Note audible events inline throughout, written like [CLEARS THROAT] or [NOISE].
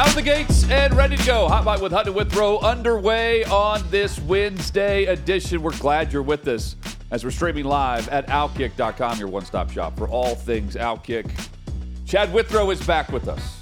Out of the gates and ready to go. Hot Bite with Hutton Withrow underway on this Wednesday edition. We're glad you're with us as we're streaming live at Outkick.com, your one stop shop for all things Outkick. Chad Withrow is back with us.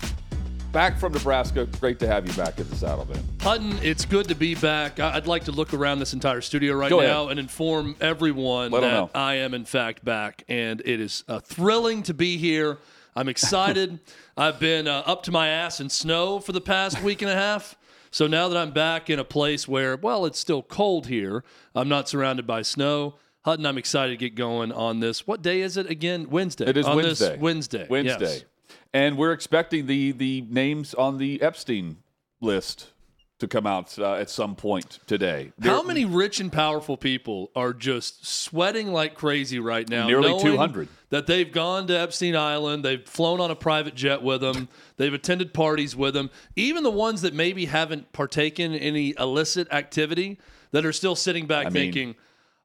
Back from Nebraska. Great to have you back in the saddle, man. Hutton, it's good to be back. I'd like to look around this entire studio right Go ahead. now and inform everyone Let that. I am, in fact, back. And it is uh, thrilling to be here. I'm excited. [LAUGHS] I've been uh, up to my ass in snow for the past week and a half. So now that I'm back in a place where, well, it's still cold here, I'm not surrounded by snow. Hutton, I'm excited to get going on this. What day is it again? Wednesday. It is on Wednesday. This Wednesday. Wednesday. Yes. And we're expecting the the names on the Epstein list to come out uh, at some point today. How many rich and powerful people are just sweating like crazy right now? Nearly 200. That they've gone to Epstein Island, they've flown on a private jet with them, they've attended parties with them. Even the ones that maybe haven't partaken in any illicit activity that are still sitting back I mean- thinking,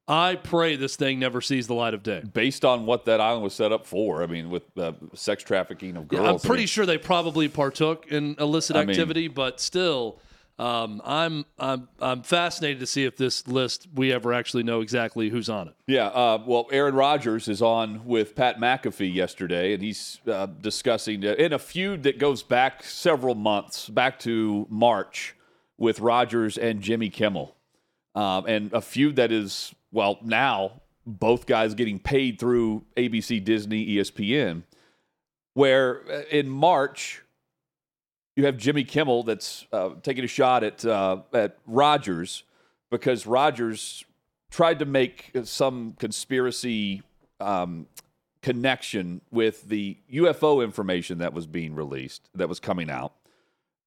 I pray this thing never sees the light of day. based on what that island was set up for. I mean, with uh, sex trafficking of girls. I'm I pretty mean, sure they probably partook in illicit I mean- activity, but still, um, I'm I'm I'm fascinated to see if this list we ever actually know exactly who's on it. Yeah. Uh, well, Aaron Rodgers is on with Pat McAfee yesterday, and he's uh, discussing uh, in a feud that goes back several months, back to March, with Rodgers and Jimmy Kimmel, um, and a feud that is well now both guys getting paid through ABC, Disney, ESPN, where uh, in March. You have Jimmy Kimmel that's uh, taking a shot at uh, at Rodgers because Rodgers tried to make some conspiracy um, connection with the UFO information that was being released, that was coming out.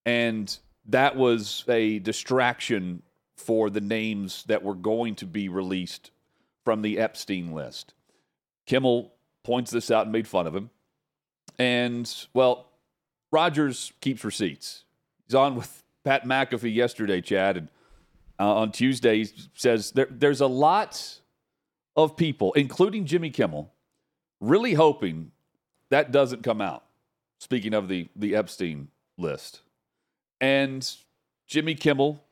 And that was a distraction for the names that were going to be released from the Epstein list. Kimmel points this out and made fun of him. And, well, Rodgers keeps receipts. He's on with Pat McAfee yesterday, Chad, and uh, on Tuesday he says there, there's a lot of people, including Jimmy Kimmel, really hoping that doesn't come out. Speaking of the the Epstein list, and Jimmy Kimmel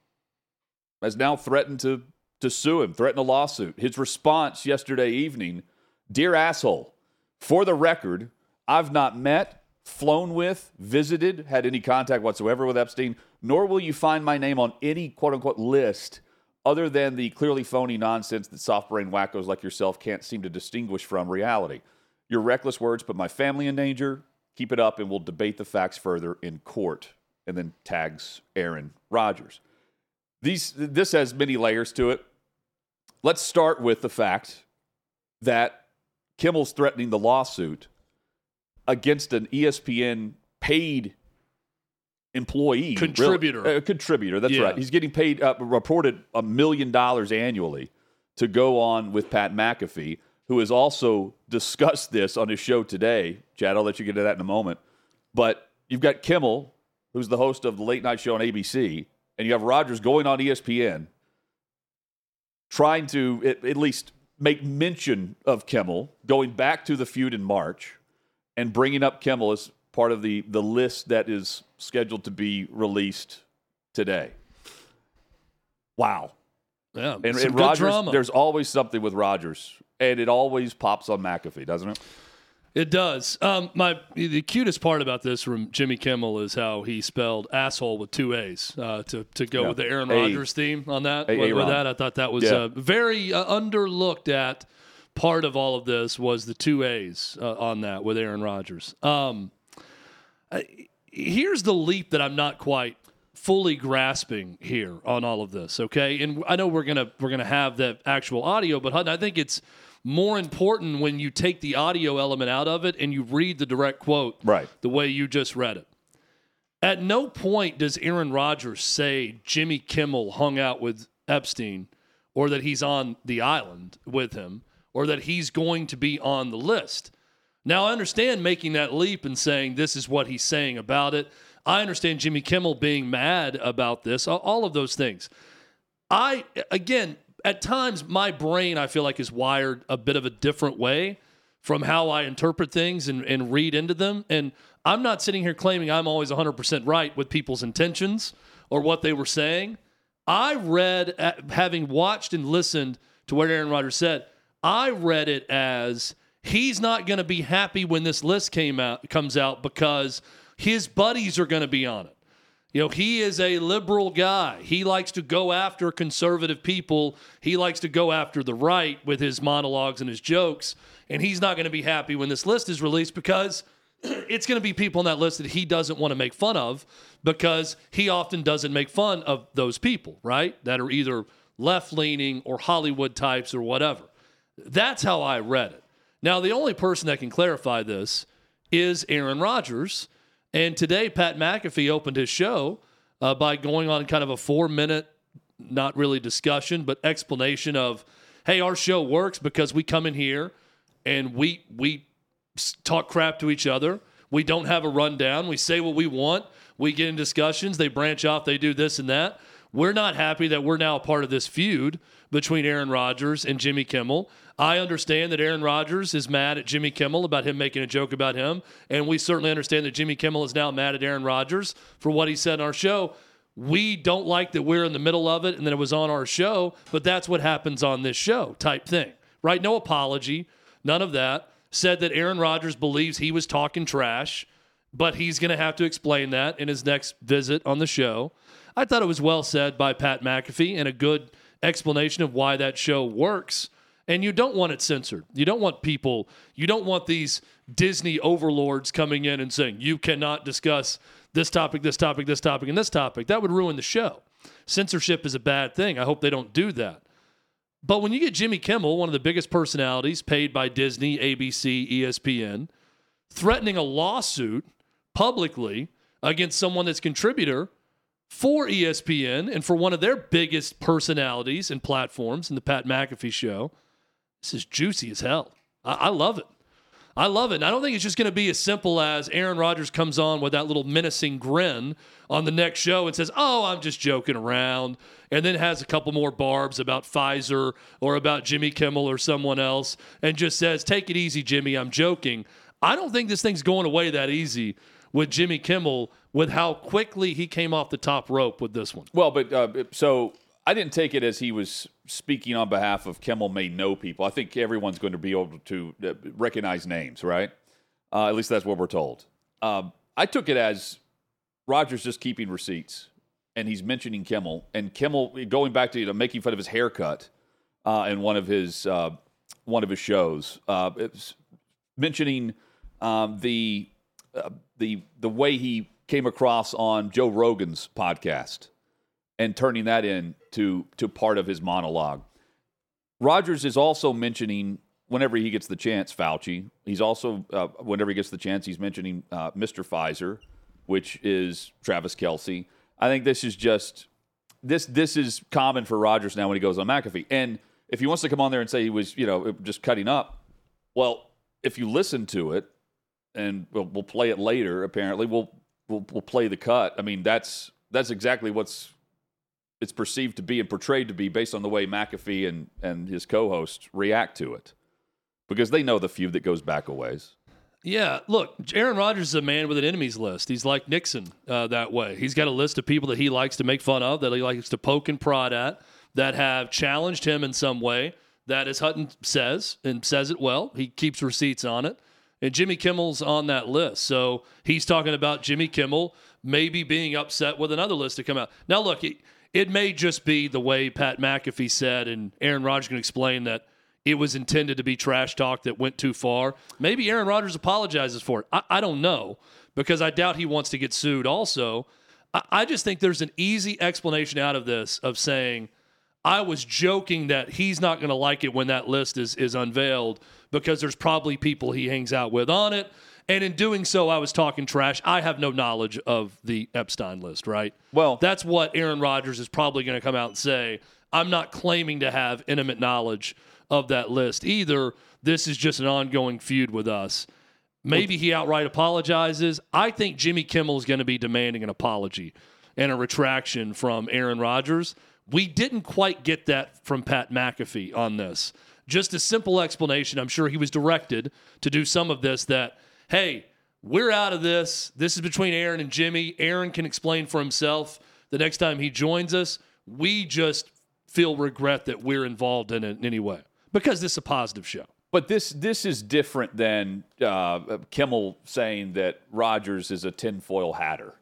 has now threatened to to sue him, threaten a lawsuit. His response yesterday evening, dear asshole, for the record, I've not met, flown with, visited, had any contact whatsoever with Epstein, nor will you find my name on any quote unquote list other than the clearly phony nonsense that soft brain wackos like yourself can't seem to distinguish from reality. Your reckless words put my family in danger. Keep it up and we'll debate the facts further in court. And then tags Aaron Rodgers. These, this has many layers to it. Let's start with the fact that Kimmel's threatening the lawsuit against an ESPN paid employee, Contributor. really. a contributor. That's Yeah. right. He's getting paid, uh, reported a million dollars annually to go on with Pat McAfee, who has also discussed this on his show today. Chad, I'll let you get to that in a moment. But you've got Kimmel, who's the host of the late night show on ABC, and you have Rodgers going on ESPN, trying to at, at least make mention of Kimmel, going back to the feud in March, and bringing up Kimmel as part of the, the list that is scheduled to be released today. Wow. Yeah, And, and Rodgers, there's always something with Rodgers, and it always pops on McAfee, doesn't it? It does. Um, my the cutest part about this from Jimmy Kimmel is how he spelled asshole with two A's uh, to to go Yeah. with the Aaron. Rodgers theme on that. A- with, with that, I thought that was Yeah. uh, very uh, underlooked at. Part of all of this was the two A's uh, on that with Aaron Rodgers. Um, I- here's the leap that I'm not quite fully grasping here on all of this. Okay, and I know we're gonna we're gonna have the actual audio, but Hutton, I think it's more important when you take the audio element out of it and you read the direct quote Right. the way you just read it. At no point does Aaron Rodgers say Jimmy Kimmel hung out with Epstein or that he's on the island with him or that he's going to be on the list. Now, I understand making that leap and saying this is what he's saying about it. I understand Jimmy Kimmel being mad about this, all- of those things. I, again, at times, my brain, I feel like, is wired a bit of a different way from how I interpret things and, and read into them. And I'm not sitting here claiming I'm always 100% right with people's intentions or what they were saying. I read, uh, having watched and listened to what Aaron Rodgers said, I read it as he's not going to be happy when this list came out comes out because his buddies are going to be on it. You know, he is a liberal guy. He likes to go after conservative people. He likes to go after the right with his monologues and his jokes. And he's not going to be happy when this list is released because [CLEARS THROAT] it's going to be people on that list that he doesn't want to make fun of because he often doesn't make fun of those people, right? That are either left leaning or Hollywood types or whatever. That's how I read it. Now, the only person that can clarify this is Aaron Rodgers and today, Pat McAfee opened his show uh, by going on kind of a four minute, not really discussion, but explanation of, hey, our show works because we come in here and we we talk crap to each other. We don't have a rundown. We say what we want. We get in discussions. They branch off. They do this and that. We're not happy that we're now a part of this feud between Aaron Rodgers and Jimmy Kimmel. I understand that Aaron Rodgers is mad at Jimmy Kimmel about him making a joke about him. And we certainly understand that Jimmy Kimmel is now mad at Aaron Rodgers for what he said on our show. We don't like that we're in the middle of it and that it was on our show, but that's what happens on this show type thing, right? No apology, none of that. Said that Aaron Rodgers believes he was talking trash, but he's going to have to explain that in his next visit on the show. I thought it was well said by Pat McAfee and a good explanation of why that show works. And you don't want it censored. You don't want people, you don't want these Disney overlords coming in and saying, you cannot discuss this topic, this topic, this topic, and this topic. That would ruin the show. Censorship is a bad thing. I hope they don't do that. But when you get Jimmy Kimmel, one of the biggest personalities paid by Disney, ABC, ESPN, threatening a lawsuit publicly against someone that's contributor for ESPN and for one of their biggest personalities and platforms in the Pat McAfee show. This is juicy as hell. I, I love it. I love it. And I don't think it's just going to be as simple as Aaron Rodgers comes on with that little menacing grin on the next show and says, Oh, I'm just joking around, and then has a couple more barbs about Pfizer or about Jimmy Kimmel or someone else and just says, Take it easy, Jimmy. I'm joking. I don't think this thing's going away that easy with Jimmy Kimmel with how quickly he came off the top rope with this one. Well, but uh, so I didn't take it as he was speaking on behalf of Kimmel may know people. I think everyone's going to be able to uh, recognize names, right? Uh, at least that's what we're told. Um, I took it as Rodgers just keeping receipts, and he's mentioning Kimmel, and Kimmel going back to you know, making fun of his haircut uh, in one of his uh, one of his shows, uh, mentioning um, the uh, the the way he came across on Joe Rogan's podcast and turning that into to part of his monologue. Rodgers is also mentioning whenever he gets the chance Fauci. He's also uh, whenever he gets the chance, he's mentioning uh, Mr. Pfizer, which is Travis Kelce. I think this is just this this is common for Rodgers now when he goes on McAfee. And if he wants to come on there and say he was you know just cutting up, well, if you listen to it, and we'll, we'll play it later. Apparently, we'll, we'll we'll play the cut. I mean, that's that's exactly what's it's perceived to be and portrayed to be based on the way McAfee and and his co hosts react to it, because they know the feud that goes back a ways. Yeah, look, Aaron Rodgers is a man with an enemies list. He's like Nixon uh, that way. He's got a list of people that he likes to make fun of, that he likes to poke and prod at, that have challenged him in some way. That, as Hutton says, and says it well, he keeps receipts on it. And Jimmy Kimmel's on that list. So he's talking about Jimmy Kimmel maybe being upset with another list to come out. Now, look, it, may just be the way Pat McAfee said, and Aaron Rodgers can explain that it was intended to be trash talk that went too far. Maybe Aaron Rodgers apologizes for it. I, I don't know because I doubt he wants to get sued also. I, I just think there's an easy explanation out of this of saying, I was joking that he's not going to like it when that list is, is unveiled because there's probably people he hangs out with on it. And in doing so, I was talking trash. I have no knowledge of the Epstein list, right? Well, that's what Aaron Rodgers is probably going to come out and say. I'm not claiming to have intimate knowledge of that list either. This is just an ongoing feud with us. Maybe he outright apologizes. I think Jimmy Kimmel is going to be demanding an apology and a retraction from Aaron Rodgers. We didn't quite get that from Pat McAfee on this. just a simple explanation. I'm sure he was directed to do some of this that, hey, we're out of this. This is between Aaron and Jimmy. Aaron can explain for himself the next time he joins us. We just feel regret that we're involved in it in any way because this is a positive show. But this this is different than uh, Kimmel saying that Rodgers is a tinfoil hatter.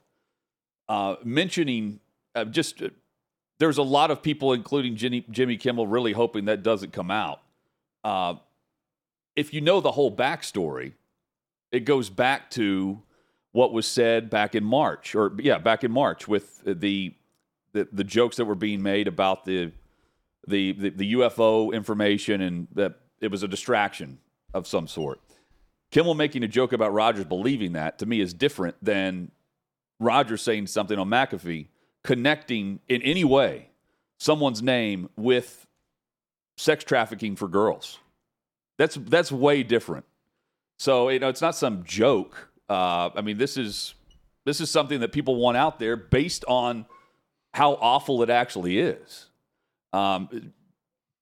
Uh, mentioning uh, just uh, there's a lot of people, including Jimmy, Kimmel, really hoping that doesn't come out. Uh, if you know the whole backstory, it goes back to what was said back in March, or yeah, back in March with the the, the jokes that were being made about the, the the the UFO information and that it was a distraction of some sort. Kimmel making a joke about Rodgers believing that to me is different than Rodgers saying something on McAfee connecting in any way someone's name with sex trafficking for girls. That's that's way different. So you know, it's not some joke. Uh, I mean, this is this is something that people want out there based on how awful it actually is. Um,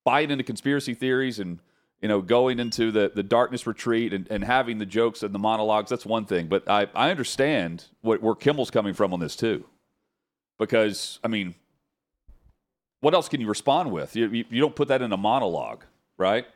buying into conspiracy theories and you know going into the, the darkness retreat and, and having the jokes and the monologues that's one thing but i, I understand what, where kimmel's coming from on this too because i mean what else can you respond with you, you, you don't put that in a monologue right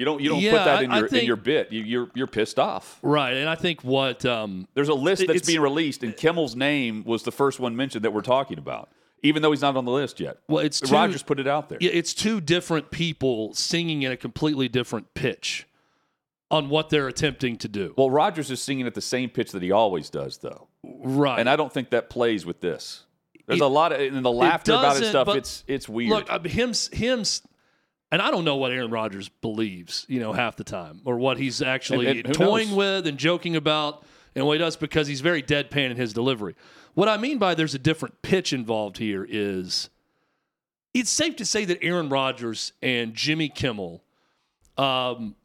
you don't you don't Yeah, put that in I- I your think- in your bit you, you're you're pissed off Right. And I think what um, there's a list that's being released and kimmel's name was the first one mentioned that we're talking about even though he's not on the list yet well, it's two, rodgers put it out there Yeah, it's two different people singing in a completely different pitch on what they're attempting to do. well rodgers is singing at the same pitch that he always does though right. and I don't think that plays with this. There's It- a lot of in the laughter about it doesn't, stuff. It's it's weird. Look, uh, him, him, and I don't know what Aaron Rodgers believes, you know, half the time, or what he's actually And- and toying knows? with and joking about, and what he does because he's very deadpan in his delivery. What I mean by there's a different pitch involved here is it's safe to say that Aaron Rodgers and Jimmy Kimmel, um,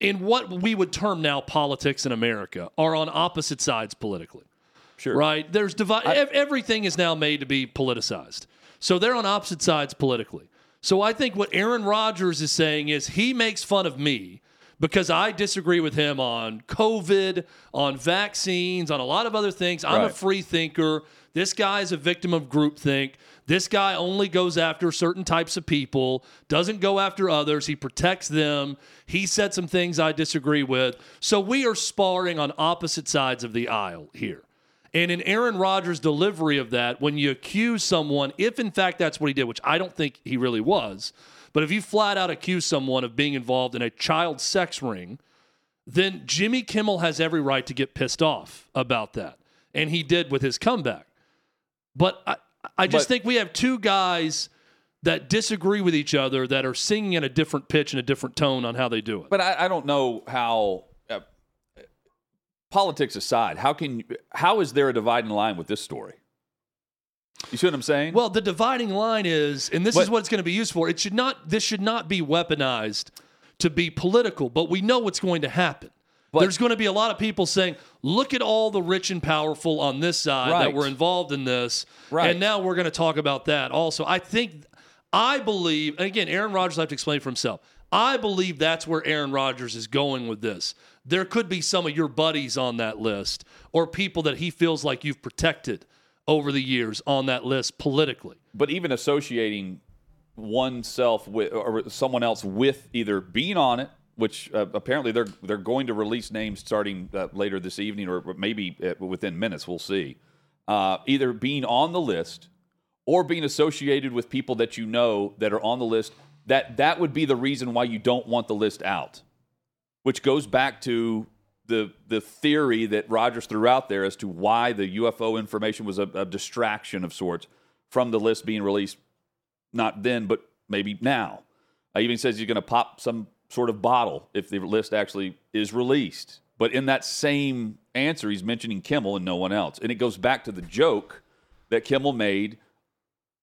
in what we would term now politics in America, are on opposite sides politically sure, right? There's divi- ev- everything is now made to be politicized. So they're on opposite sides politically. So I think what Aaron Rodgers is saying is he makes fun of me because I disagree with him on COVID, on vaccines, on a lot of other things. I'm a free thinker. This guy is a victim of groupthink. This guy only goes after certain types of people, doesn't go after others. He protects them. He said some things I disagree with. So we are sparring on opposite sides of the aisle here. And in Aaron Rodgers' delivery of that, when you accuse someone, if in fact that's what he did, which I don't think he really was, but if you flat out accuse someone of being involved in a child sex ring, then Jimmy Kimmel has every right to get pissed off about that. And he did with his comeback. But I, I just But- think we have two guys that disagree with each other that are singing in a different pitch and a different tone on how they do it. But I, I don't know how. Politics aside, how can how is there a dividing line with this story? You see what I'm saying? Well, the dividing line is, and this But- is what it's going to be used for. It should not. This should not be weaponized to be political. But we know what's going to happen. But- There's going to be a lot of people saying, "Look at all the rich and powerful on this side that were involved in this," Right. and now we're going to talk about that also. I think, I believe, and again, Aaron Rodgers will have to explain for himself. I believe that's where Aaron Rodgers is going with this. There could be some of your buddies on that list, or people that he feels like you've protected over the years on that list politically. but even associating oneself with or someone else with either being on it, which uh, apparently they're they're going to release names starting uh, later this evening or maybe uh, within minutes. We'll see. Uh, either being on the list or being associated with people that you know that are on the list. That that would be the reason why you don't want the list out, which goes back to the the theory that Rodgers threw out there as to why the UFO information was a, a distraction of sorts from the list being released not then, but maybe now. Uh, I even says he's going to pop some sort of bottle if the list actually is released. But in that same answer, he's mentioning Kimmel and no one else. And it goes back to the joke that Kimmel made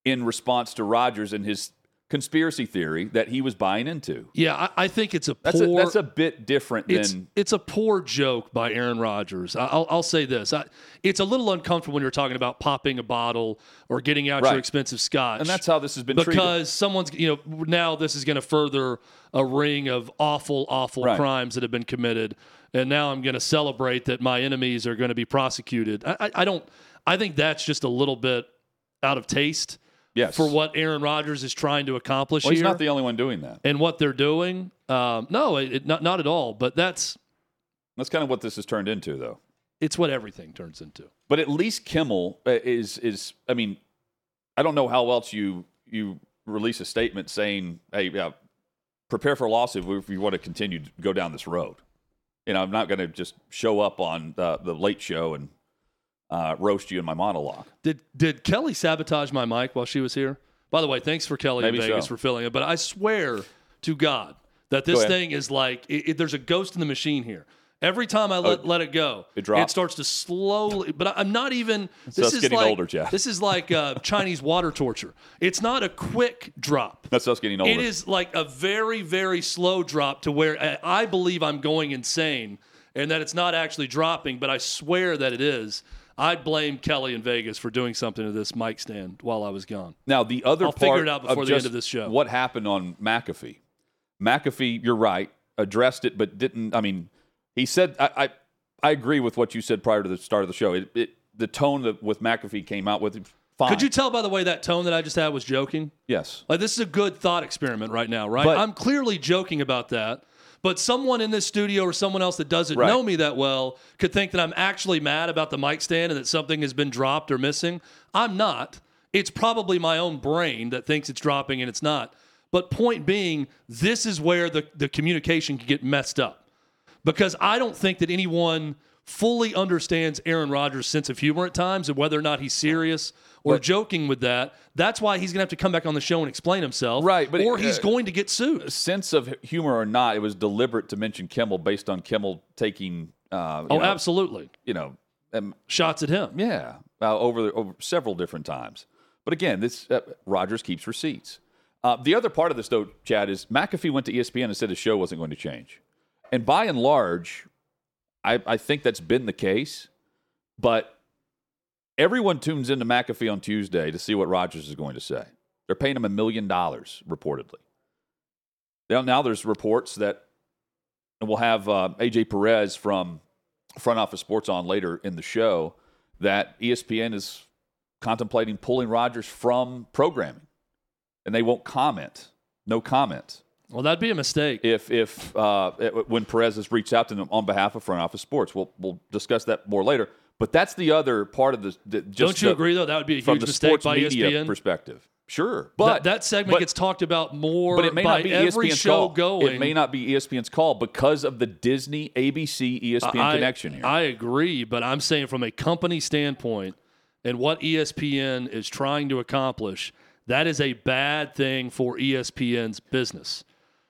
in response to Rodgers and his conspiracy theory that he was buying into. Yeah, I, I think it's a That's poor. a, that's a bit different it's than it's a poor joke by Aaron Rodgers. I- I'll, I'll say this: I, it's a little uncomfortable when you're talking about popping a bottle or getting out Right. your expensive scotch, and that's how this has been because treated. someone's you know now this is going to further a ring of awful, awful Right. crimes that have been committed, and now I'm going to celebrate that my enemies are going to be prosecuted. I, I, I don't. I think that's just a little bit out of taste Yes. for what Aaron Rodgers is trying to accomplish Well, he's here not the only one doing that. and what they're doing. Um, no, it, not not at all. But that's That's kind of what this has turned into, though. it's what everything turns into. But at least Kimmel uh, is is. I mean, I don't know how else you you release a statement saying, "Hey, yeah, prepare for a lawsuit if you want to continue to go down this road." You know, I'm not going to just show up on the, the late show and uh, roast you in my monologue. Did did Kelly sabotage my mic while she was here? By the way, thanks for Kelly Maybe in Vegas so. for filling it. But I swear to God that this thing is like it, it- there's a ghost in the machine here. Every time I let, let it go, Oh, it drops? starts to slowly. But I- I'm not even. This us is getting like older, Jeff. this is like uh, [LAUGHS] Chinese water torture. It's not a quick drop. That's us getting older. It is like a very, very slow drop to where I- I believe I'm going insane and that it's not actually dropping, but I swear that it is. I'd blame Kelly in Vegas for doing something to this mic stand while I was gone. Now the other I'll part figure it out before the end of this show. What happened on McAfee? McAfee, you're right, addressed it, but didn't. I mean, he said. I I, I agree with what you said prior to the start of the show. It, it the tone that with McAfee came out with. Fine. Could you tell by the way that tone that I just had was joking? Yes. Like this is a good thought experiment right now, right? But- I'm clearly joking about that. But someone in this studio or someone else that doesn't Right. know me that well could think that I'm actually mad about the mic stand and that something has been dropped or missing. I'm not. It's probably my own brain that thinks it's dropping and it's not. But point being, this is where the, the communication can get messed up. Because I don't think that anyone fully understands Aaron Rodgers' sense of humor at times and whether or not he's serious or But- joking with that. That's why he's going to have to come back on the show and explain himself. Right, but, or he's uh, going to get sued. Sense of humor or not, it was deliberate to mention Kimmel based on Kimmel taking. Uh, Oh, know, absolutely. You know, um, Shots at him. Yeah, uh, over over several different times. But again, this uh, Rodgers keeps receipts. Uh, the other part of this, though, Chad, is McAfee went to ESPN and said the show wasn't going to change, and by and large, I, I think that's been the case. But everyone tunes into McAfee on Tuesday to see what Rodgers is going to say. They're paying him a million dollars reportedly. Now, now there's reports that, and we'll have uh, AJ Perez from Front Office Sports on later in the show that ESPN is contemplating pulling Rodgers from programming, and they won't comment. No comment. Well, that'd be a mistake. If if uh, when Perez has reached out to them on behalf of Front Office Sports, we'll we'll discuss that more later. But that's the other part of the. the just Don't you the- agree, though? That would be a huge the mistake by media ESPN. perspective? Sure, but that, segment but- gets talked about more but it may by not be every ESPN's show call. going. It may not be ESPN's call because of the Disney, ABC, ESPN I- connection here. I agree, but I'm saying from a company standpoint and what ESPN is trying to accomplish, that is a bad thing for ESPN's business.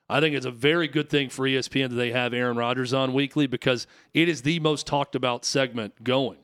I think it's a very good thing for ESPN that they have Aaron Rodgers on weekly because it is the most talked about segment going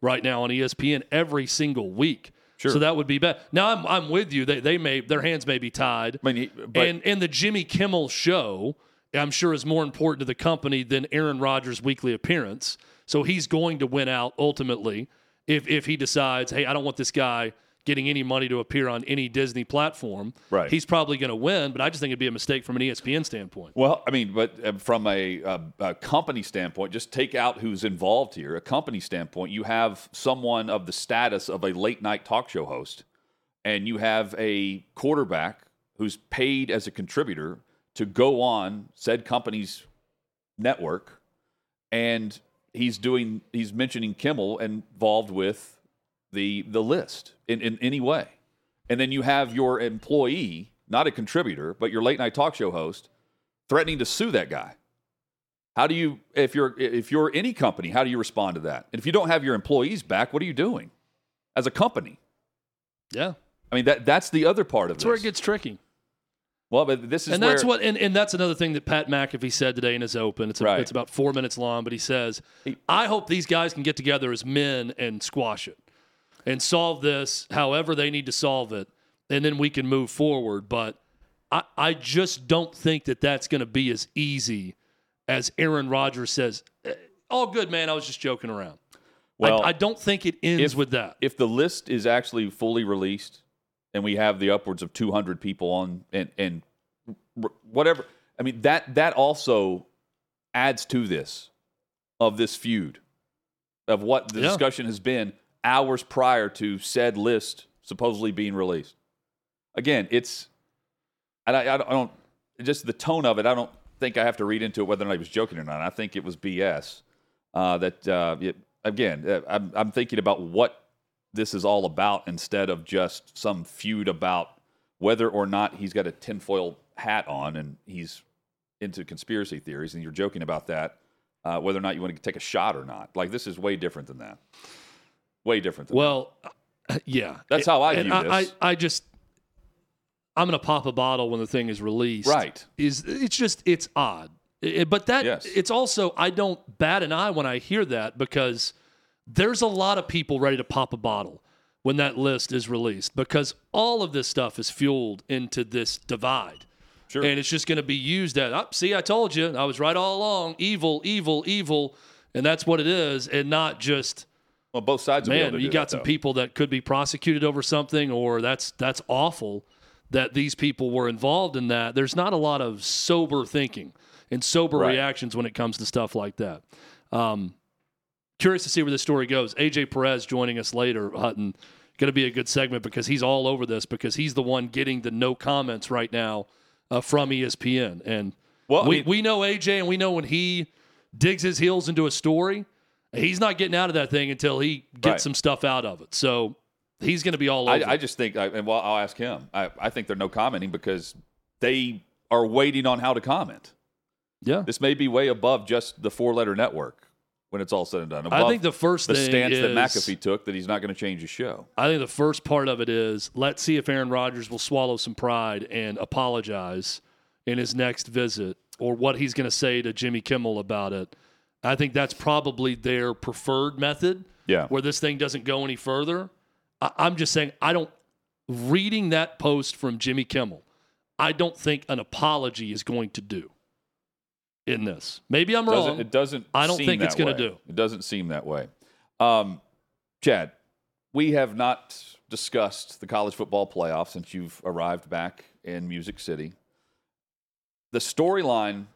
right now on ESPN every single week. Sure. So that would be bad. Now I'm I'm with you. They they may their hands may be tied. I mean, but- and and the Jimmy Kimmel show, I'm sure is more important to the company than Aaron Rodgers' weekly appearance. So he's going to win out ultimately if if he decides, hey, I don't want this guy getting any money to appear on any Disney platform. Right. He's probably going to win, but I just think it'd be a mistake from an ESPN standpoint. Well, I mean, but uh, from a, a, a company standpoint, just take out who's involved here. A company standpoint, you have someone of the status of a late night talk show host, and you have a quarterback who's paid as a contributor to go on said company's network, and he's doing he's mentioning Kimmel involved with the the list in, in any way. And then you have your employee, not a contributor, but your late night talk show host, threatening to sue that guy. How do you if you're if you're any company, how do you respond to that? And if you don't have your employees back, what are you doing as a company? Yeah. I mean that that's the other part of it. That's this. where it gets tricky. well, but this is and where that's what and, and that's another thing that Pat McAfee said today in his open. It's a, Right. it's about four minutes long, but he says, I hope these guys can get together as men and squash it and solve this however they need to solve it, and then we can move forward. But I, I just don't think that that's going to be as easy as Aaron Rodgers says. "Eh, All good, man. I was just joking around. Well, I, I don't think it ends if- with that. if the list is actually fully released and we have the upwards of 200 people on and and whatever i mean that that also adds to this of this feud of what the Yeah. discussion has been hours prior to said list supposedly being released again it's and I, I don't- I don't just the tone of it i don't think i have to read into it whether or not he was joking or not i think it was bs uh, that uh, it, again uh, I'm, I'm thinking about what this is all about instead of just some feud about whether or not he's got a tinfoil hat on and he's into conspiracy theories and you're joking about that, uh, whether or not you want to take a shot or not. Like this is way different than that. Way different than Well, [CLEARS THROAT] yeah. That's how I And view I, this. I, I just, I'm going to pop a bottle when the thing is released. Right. Is it's just it's odd, I- but that Yes. it's also I don't bat an eye when I hear that because there's a lot of people ready to pop a bottle when that list is released because all of this stuff is fueled into this divide. Sure. And it's just going to be used as, oh, see, I told you, I was right all along. Evil, evil, evil. And that's what it is. And not just, well, both sides will be able man, you got that, some though. people that could be prosecuted over something, or that's that's awful that these people were involved in that. There's not a lot of sober thinking and sober Right. reactions when it comes to stuff like that. Um, curious to see where this story goes. AJ Perez joining us later, Hutton. Going to be a good segment because he's all over this because he's the one getting the no comments right now uh, from ESPN. And Well, I we, mean- we know AJ and we know when he digs his heels into a story, he's not getting out of that thing until he gets Right. some stuff out of it. So he's going to be all over. I, I just think, I, and well, I'll ask him. I, I think they're no commenting because they are waiting on how to comment. yeah. This may be way above just the four letter network when it's all said and done. I think the first the thing stance that McAfee took that he's not going to change his show. I think the first part of it is let's see if Aaron Rodgers will swallow some pride and apologize in his next visit or what he's going to say to Jimmy Kimmel about it. I think that's probably their preferred method Yeah. where this thing doesn't go any further. I, I'm just saying, I don't, reading that post from Jimmy Kimmel, I don't think an apology is going to do in this. Maybe I'm Doesn't, wrong. it doesn't. I don't think it's that gonna do. It doesn't seem that way. Um, Chad, we have not discussed the college football playoff since you've arrived back in Music City. The storyline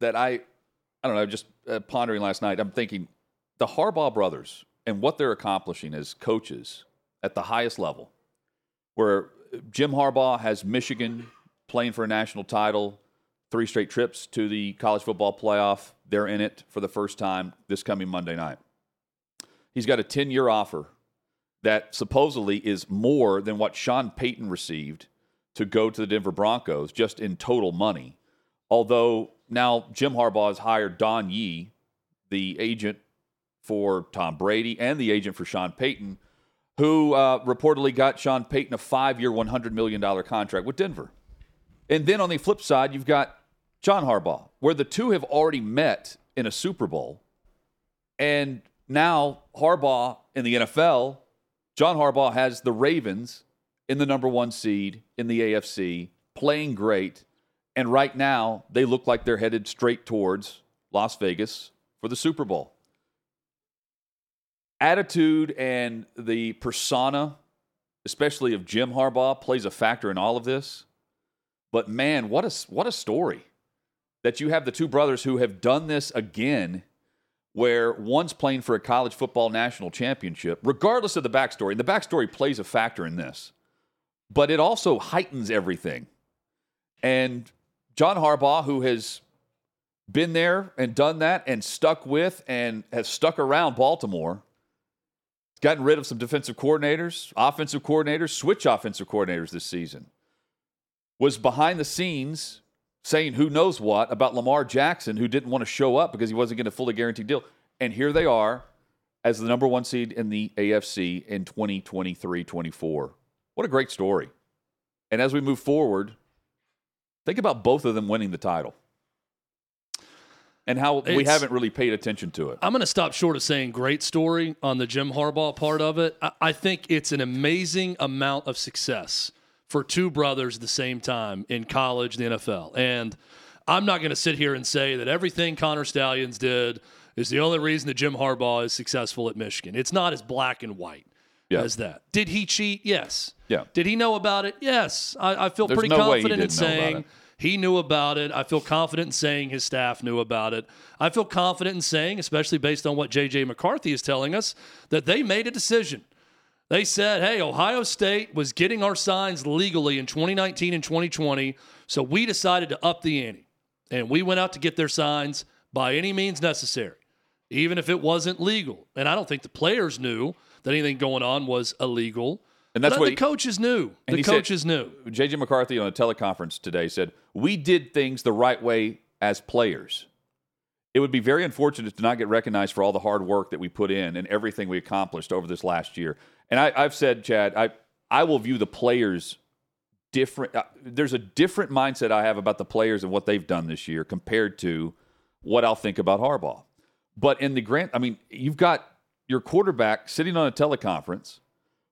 that I, I don't know, just uh, pondering last night. I'm thinking the Harbaugh brothers and what they're accomplishing as coaches at the highest level, where Jim Harbaugh has Michigan playing for a national title, three straight trips to the college football playoff. They're in it for the first time this coming Monday night. He's got a 10 year offer that supposedly is more than what Sean Payton received to go to the Denver Broncos just in total money. Although now Jim Harbaugh has hired Don Yee, the agent for Tom Brady and the agent for Sean Payton, who uh, reportedly got Sean Payton a five year, $100 million contract with Denver. And then on the flip side, you've got John Harbaugh, where the two have already met in a Super Bowl. And now Harbaugh in the NFL, John Harbaugh has the Ravens in the number one seed in the AFC, playing great. And right now, they look like they're headed straight towards Las Vegas for the Super Bowl. Attitude and the persona, especially of Jim Harbaugh, plays a factor in all of this. But man, what a what a story that you have the two brothers who have done this again, where one's playing for a college football national championship, regardless of the backstory. And the backstory plays a factor in this, but it also heightens everything. And John Harbaugh, who has been there and done that and stuck with and has stuck around Baltimore, gotten rid of some defensive coordinators, offensive coordinators, switch offensive coordinators this season was behind the scenes saying who knows what about Lamar Jackson, who didn't want to show up because he wasn't getting a fully guaranteed deal. And here they are as the number one seed in the AFC in 2023 24. What a great story. And as we move forward, think about both of them winning the title and how we haven't really paid attention to it. I'm going to stop short of saying great story on the Jim Harbaugh part of it. I, I think it's an amazing amount of success for two brothers at the same time in college, the NFL. And I'm not going to sit here and say that everything Connor Stalions did is the only reason that Jim Harbaugh is successful at Michigan. It's not as black and white Yeah. as that. Did he cheat? Yes. Yeah. Did he know about it? Yes. I, I feel There's pretty no confident in didn't know about saying he knew about it. I feel confident in saying his staff knew about it. I feel confident in saying, especially based on what J.J. McCarthy is telling us, that they made a decision. They said, hey, Ohio State was getting our signs legally in 2019 and 2020, so we decided to up the ante. And we went out to get their signs by any means necessary, even if it wasn't legal. And I don't think the players knew that anything going on was illegal. And that's but what the he- coaches knew. The coaches knew. JJ McCarthy on a teleconference today said, We did things the right way as players. It would be very unfortunate to not get recognized for all the hard work that we put in and everything we accomplished over this last year. And I, I've said, Chad, I, I will view the players different. Uh, there's a different mindset I have about the players and what they've done this year compared to what I'll think about Harbaugh. But in the grant, I mean, you've got your quarterback sitting on a teleconference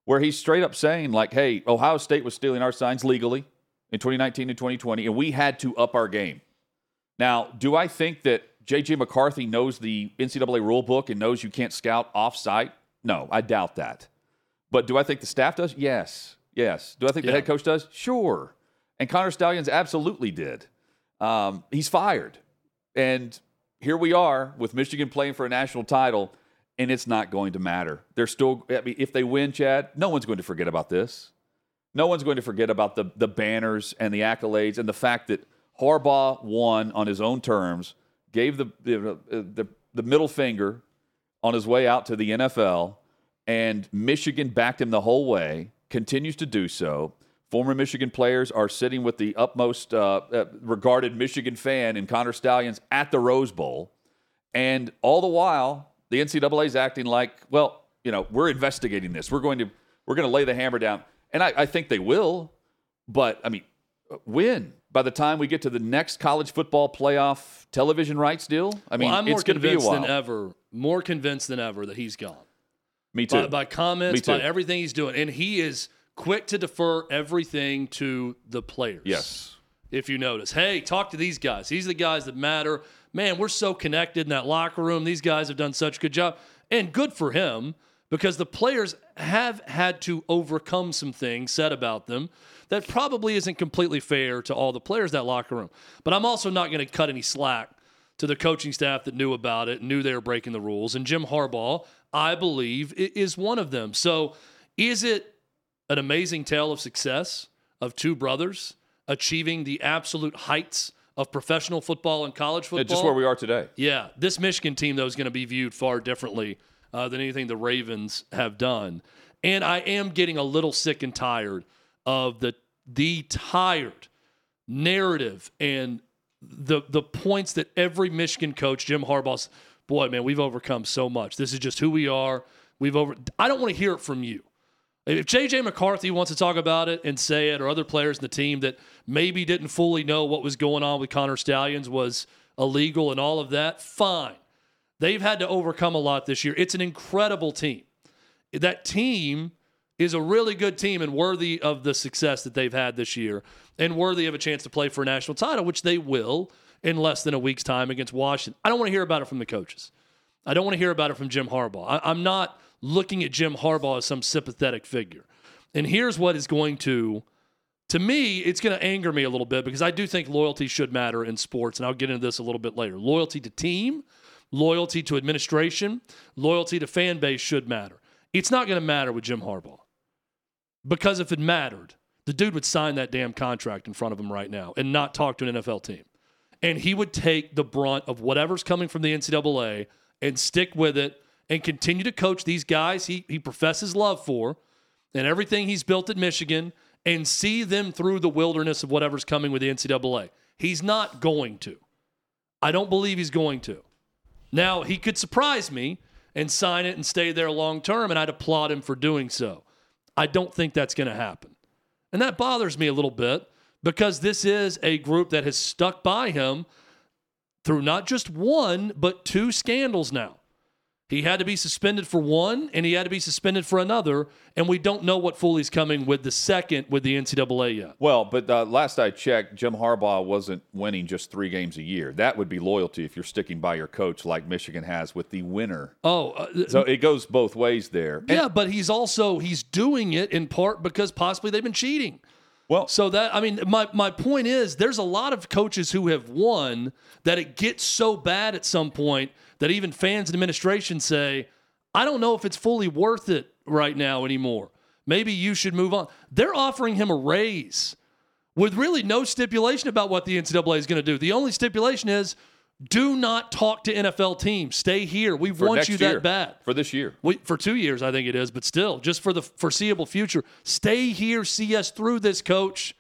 where he's straight up saying, like, hey, Ohio State was stealing our signs legally in 2019 and 2020, and we had to up our game. Now, do I think that J.J. McCarthy knows the NCAA rule book and knows you can't scout off site? No, I doubt that. But do I think the staff does? Yes. Yes. Do I think the head coach does? Sure. And Connor Stalions absolutely did. Um, he's fired. And here we are with Michigan playing for a national title, and it's not going to matter. They're still, I mean, if they win, Chad, no one's going to forget about this. No one's going to forget about the, the banners and the accolades and the fact that Harbaugh won on his own terms, gave the, the, the, the middle finger on his way out to the NFL, and Michigan backed him the whole way, continues to do so. Former Michigan players are sitting with the utmost uh, uh, regarded Michigan fan in Connor Stalions at the Rose Bowl. And all the while, the NCAA is acting like, well, you know, we're investigating this. We're going to we're going to lay the hammer down, and I, I think they will. But I mean, when by the time we get to the next college football playoff television rights deal, I mean, well, I'm more it's going to be a convinced than ever, more convinced than ever that he's gone. Me too. by, by comments, Me by everything he's doing. And he is quick to defer everything to the players. yes. If you notice, hey, talk to these guys. These are the guys that matter. Man, we're so connected in that locker room. These guys have done such a good job. And good for him because the players have had to overcome some things said about them that probably isn't completely fair to all the players that locker room. But I'm also not going to cut any slack to the coaching staff that knew about it, knew they were breaking the rules. And Jim Harbaugh, I believe, is one of them. So is it an amazing tale of success of two brothers achieving the absolute heights of professional football and college football? It's just where we are today. Yeah, this Michigan team though is going to be viewed far differently uh, than anything the Ravens have done, and I am getting a little sick and tired of the the tired narrative and the the points that every Michigan coach, Jim Harbaugh's, boy, man, we've overcome so much. This is just who we are. We've over. I don't want to hear it from you. If JJ McCarthy wants to talk about it and say it, or other players in the team that maybe didn't fully know what was going on with Connor Stalions was illegal and all of that, fine. They've had to overcome a lot this year. It's an incredible team. That team is a really good team and worthy of the success that they've had this year and worthy of a chance to play for a national title, which they will in less than a week's time against Washington. I don't want to hear about it from the coaches. I don't want to hear about it from Jim Harbaugh. I, I'm not looking at Jim Harbaugh as some sympathetic figure. And here's what is going to, to me, it's going to anger me a little bit because I do think loyalty should matter in sports. And I'll get into this a little bit later. Loyalty to team, loyalty to administration, loyalty to fan base should matter. It's not going to matter with Jim Harbaugh because if it mattered, the dude would sign that damn contract in front of him right now and not talk to an NFL team. And he would take the brunt of whatever's coming from the NCAA and stick with it and continue to coach these guys he, he professes love for and everything he's built at Michigan and see them through the wilderness of whatever's coming with the NCAA. He's not going to. I don't believe he's going to. Now, he could surprise me and sign it and stay there long term, and I'd applaud him for doing so. I don't think that's going to happen. And that bothers me a little bit because this is a group that has stuck by him through not just one, but two scandals now. He had to be suspended for one, and he had to be suspended for another, and we don't know what Foley's coming with the second with the NCAA yet. Well, but uh, last I checked, Jim Harbaugh wasn't winning just three games a year. That would be loyalty if you're sticking by your coach, like Michigan has with the winner. Oh, uh, So it goes both ways there. And- yeah, but he's also he's doing it in part because possibly they've been cheating. Well, So that I mean, my my point is, there's a lot of coaches who have won that it gets so bad at some point that even fans and administration say, I don't know if it's fully worth it right now anymore. Maybe you should move on. They're offering him a raise with really no stipulation about what the NCAA is going to do. The only stipulation is do not talk to NFL teams. Stay here. We for want you year, that bad. for this year. We, for two years, I think it is, but still, just for the foreseeable future, stay here, see us through this, coach.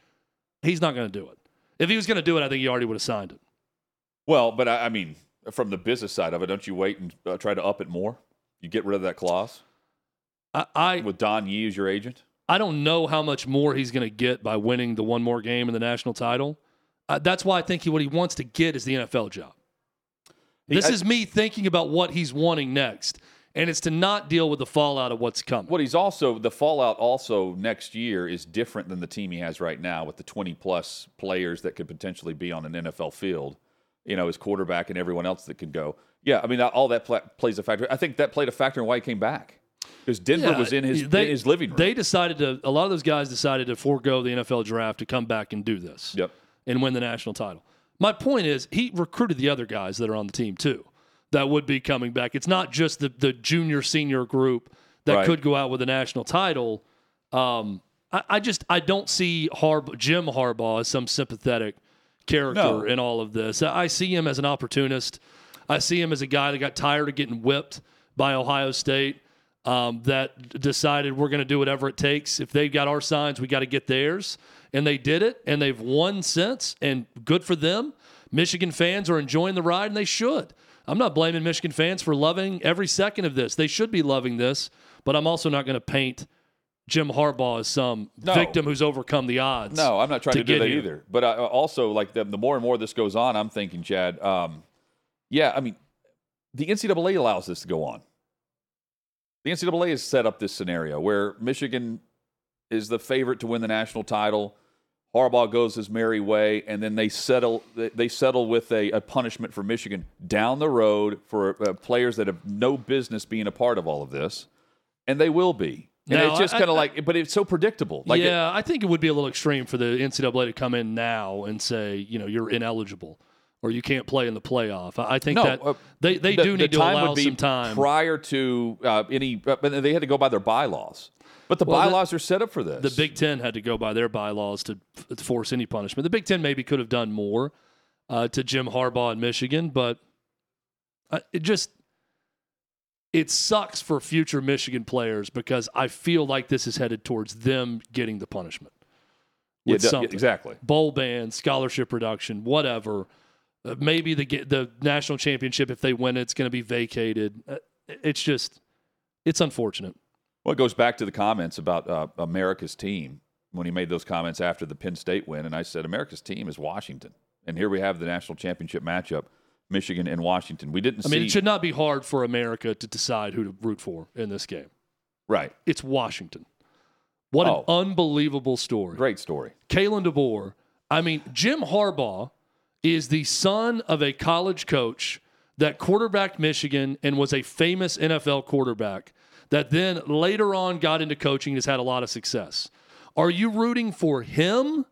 He's not going to do it. If he was going to do it, I think he already would have signed it. Well, but I, I mean, from the business side of it, don't you wait and uh, try to up it more? You get rid of that clause I, I, with Don Yee as your agent. I don't know how much more he's going to get by winning the one more game in the national title. Uh, that's why I think he, what he wants to get is the NFL job. This I- is me thinking about what he's wanting next, and it's to not deal with the fallout of what's coming. What he's also the fallout also next year is different than the team he has right now with the 20 plus players that could potentially be on an NFL field. You know, his quarterback and everyone else that could go. Yeah, I mean, all that pla plays a factor. I think that played a factor in why he came back because Denver Yeah, was in his they- in his living room. They decided to. A lot of those guys decided to forego the NFL draft to come back and do this. yep. and win the national title. My point is, he recruited the other guys that are on the team too, that would be coming back. It's not just the the junior senior group that Right. could go out with a national title. Um, I, I just I don't see Harb- Jim Harbaugh as some sympathetic character No. in all of this. I see him as an opportunist. I see him as a guy that got tired of getting whipped by Ohio State. Um, that decided we're going to do whatever it takes. If they've got our signs, we got to get theirs. And they did it, and they've won since, and good for them. Michigan fans are enjoying the ride, and they should. I'm not blaming Michigan fans for loving every second of this. They should be loving this, but I'm also not going to paint Jim Harbaugh as some No. victim who's overcome the odds. No, I'm not trying to, to do get that here. either. But I, also, like the, the more and more this goes on, I'm thinking, Chad. Um, yeah, I mean, the NCAA allows this to go on. The NCAA has set up this scenario where Michigan is the favorite to win the national title. Harbaugh goes his merry way, and then they settle. they- settle with a, a punishment for Michigan down the road for uh, players that have no business being a part of all of this, and they will be. And Now, it's just kind of like, but it's so predictable. Like, it- yeah, I think it would be a little extreme for the NCAA to come in now and say, you know, you're ineligible or you can't play in the playoff. I think No, that uh, they, they the- do the need to time allow would be some time. prior to uh, any. Uh, but they had to go by their bylaws. But the Well, the- bylaws are set up for this. the Big Ten had to go by their bylaws to, f- force any punishment. The Big Ten maybe could have done more uh, to Jim Harbaugh in Michigan, but uh, it just it sucks for future Michigan players because I feel like this is headed towards them getting the punishment Yeah, with d- something. exactly. bowl ban, scholarship reduction, whatever. Uh, maybe the the national championship, if they win, it, it's going to be vacated. Uh, it's just, it's unfortunate. Well, it goes back to the comments about uh, America's team when he made those comments after the Penn State win, and I said America's team is Washington, and here we have the national championship matchup, Michigan and Washington. We didn't I mean, see it should not be hard for America to decide who to root for in this game. right. It's Washington. What Oh. an unbelievable story. Great story. Kalen DeBoer. I mean, Jim Harbaugh is the son of a college coach that quarterbacked Michigan and was a famous NFL quarterback that then later on got into coaching and has had a lot of success. Are you rooting for him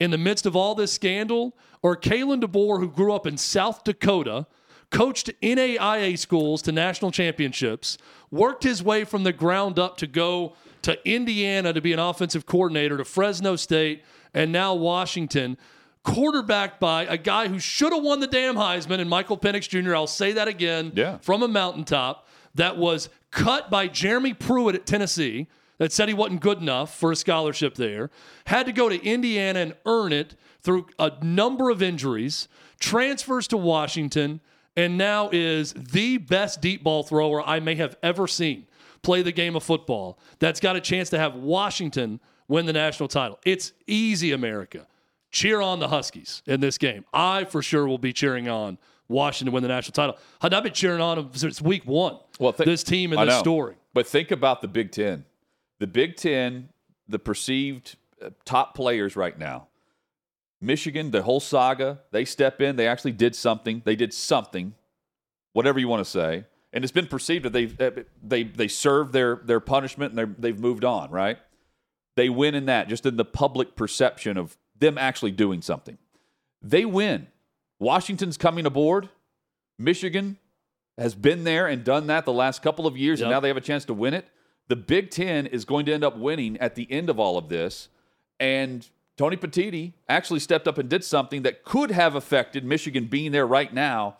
in the midst of all this scandal or Kalen DeBoer, who grew up in South Dakota, coached NAIA schools to national championships, worked his way from the ground up to go to Indiana to be an offensive coordinator, to Fresno State, and now Washington, quarterbacked by a guy who should have won the damn Heisman and Michael Penix Jr. I'll say that again Yeah. from a mountaintop that was cut by Jeremy Pruitt at Tennessee that said he wasn't good enough for a scholarship there, had to go to Indiana and earn it through a number of injuries, transfers to Washington, and now is the best deep ball thrower I may have ever seen play the game of football. That's got a chance to have Washington win the national title. It's easy, America. Cheer on the Huskies in this game. I for sure will be cheering on Washington win the national title. I've been cheering on them since week one. Well, th- this team and I this know. story. But think about the Big Ten. The Big Ten, the perceived uh, top players right now. Michigan, the whole saga, they step in. They actually did something. They did something, whatever you want to say. And it's been perceived that they uh, they they served their their punishment and they've moved on. Right? They win in that, just in the public perception of them actually doing something. They win. Washington's coming aboard. Michigan has been there and done that the last couple of years, yep. and now they have a chance to win it. The Big Ten is going to end up winning at the end of all of this. And Tony Petitti actually stepped up and did something that could have affected Michigan being there right now,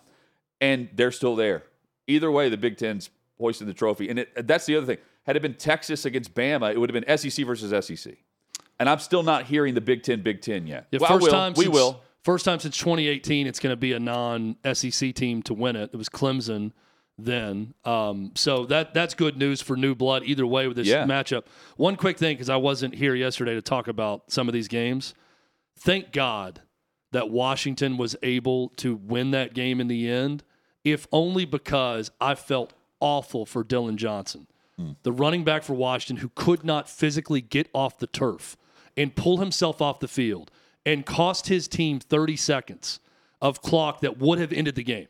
and they're still there. Either way, the Big Ten's hoisting the trophy. And it, that's the other thing. Had it been Texas against Bama, it would have been SEC versus SEC. And I'm still not hearing the Big Ten, Big Ten yet. Yeah, well, first will. time we since, will. First time since 2018, it's going to be a non-SEC team to win it. It was Clemson then. Um, so that that's good news for new blood either way with this yeah. matchup. One quick thing because I wasn't here yesterday to talk about some of these games. Thank God that Washington was able to win that game in the end, if only because I felt awful for Dillon Johnson, hmm. the running back for Washington who could not physically get off the turf and pull himself off the field and cost his team 30 seconds of clock that would have ended the game.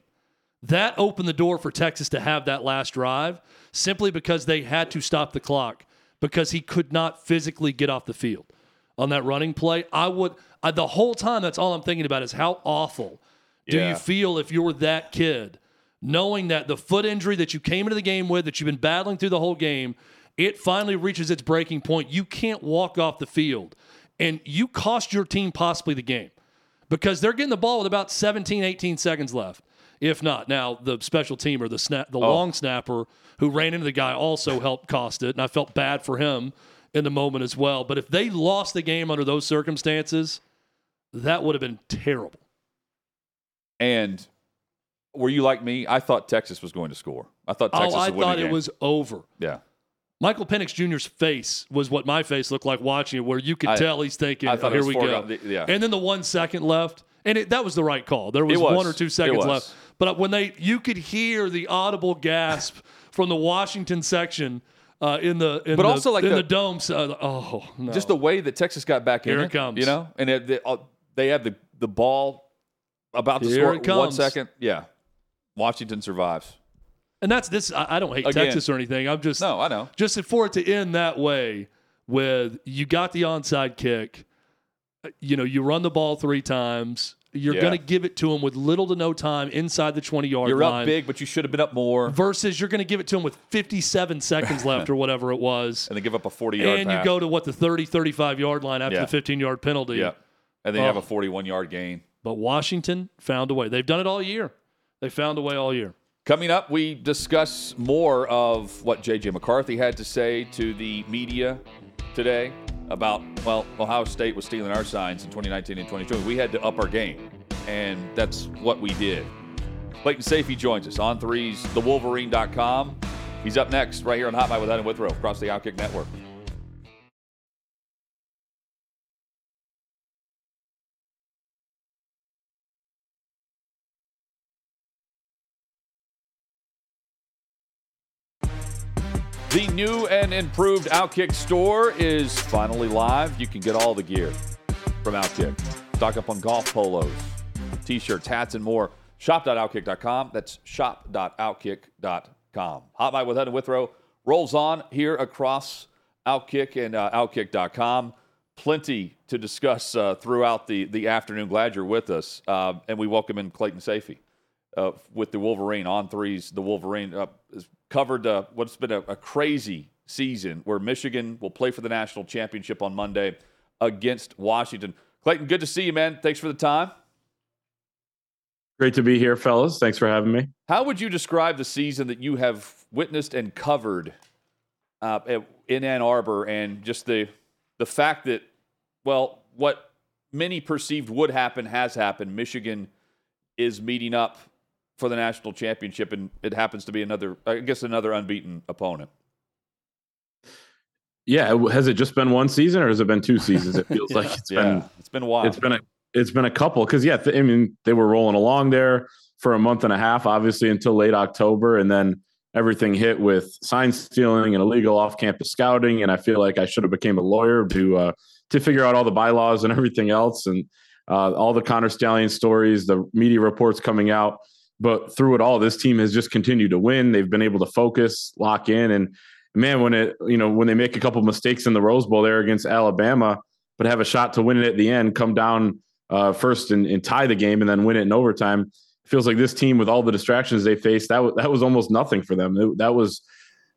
That opened the door for Texas to have that last drive simply because they had to stop the clock because he could not physically get off the field on that running play. I would I, the whole time that's all I'm thinking about is how awful do Yeah. you feel if you're that kid knowing that the foot injury that you came into the game with that you've been battling through the whole game it finally reaches its breaking point you can't walk off the field and you cost your team possibly the game because they're getting the ball with about 17 18 seconds left if not now the special teamer the snap the Oh. long snapper who ran into the guy also helped cost it and i felt bad for him in the moment as well but if they lost the game under those circumstances that would have been terrible And were you like me? I thought Texas was going to score. I thought oh, Texas oh i thought it game. was over Yeah. Michael penix jr's face was what my face looked like watching it where you could I- tell he's thinking I thought oh, it here we go foregone- yeah. and then the one second left and it, that was the right call there was, was. one or two seconds left but when they you could hear the audible gasp [LAUGHS] from the washington section uh, in the in But the, also, like in the- the, dome uh, oh no. Just the way that Texas got back in Here it, comes. you know, and it, they, uh, they have the the ball about to Here score one second. Yeah, Washington survives. And that's this I, I don't hate Again. texas or anything i'm just No, I know. just for it to end that way with you got the onside kick you know you run the ball three times you're Yeah. going to give it to him with little to no time inside the 20 yard You're line up big, but you should have been up more, versus you're going to give it to him with 57 seconds left or whatever it was [LAUGHS] and they give up a 40 yard and you go to what the 30 35 yard line after Yeah. the 15 yard penalty yeah, and then you have Oh. a 41 yard gain. but washington found a way they've done it all year they found a way all year Coming up, we discuss more of what J.J. McCarthy had to say to the media today about, well, Ohio State was stealing our signs in 2019 and 2020. We had to up our game, and that's what we did. Clayton Sayfie joins us On3's, thewolverine.com. He's up next right here on Hot Mic with Adam Withrow across the Outkick Network. New and improved Outkick store is finally live. You can get all the gear from Outkick. Stock up on golf polos, t shirts, hats, and more. Shop.outkick.com. That's shop.outkick.com. Hot Mic with and Withrow rolls on here across Outkick and uh, Outkick.com. Plenty to discuss uh, throughout the, the afternoon. Glad you're with us. Uh, and we welcome in Clayton Sayfie uh, with the Wolverine On3's. The Wolverine uh, covered uh, what's been a, a crazy season where Michigan will play for the national championship on Monday against Washington. Clayton, good to see you, man. Thanks for the time. Great to be here, fellas. Thanks for having me. How would you describe the season that you have witnessed and covered uh, at- in Ann Arbor, and just the the fact that, well, what many perceived would happen has happened. Michigan is meeting up for the national championship, and it happens to be another, I guess, another unbeaten opponent. Yeah, has it just been one season or has it been two seasons? It feels [LAUGHS] like it's yeah, been it's been a while. it's been a it's been a couple because yeah, th- I mean they were rolling along there for a month and a half, obviously until late October, and then everything hit with sign stealing and illegal off-campus scouting. And I feel like I should have became a lawyer to uh, to figure out all the bylaws and everything else, and uh, all the Connor Stalions stories, the media reports coming out. But through it all, this team has just continued to win. They've been able to focus, lock in, and man, when it you know when they make a couple mistakes in the Rose Bowl there against Alabama, but have a shot to win it at the end, come down uh, first and, and tie the game, and then win it in overtime feels like this team with all the distractions they faced that was, that was almost nothing for them. It, that was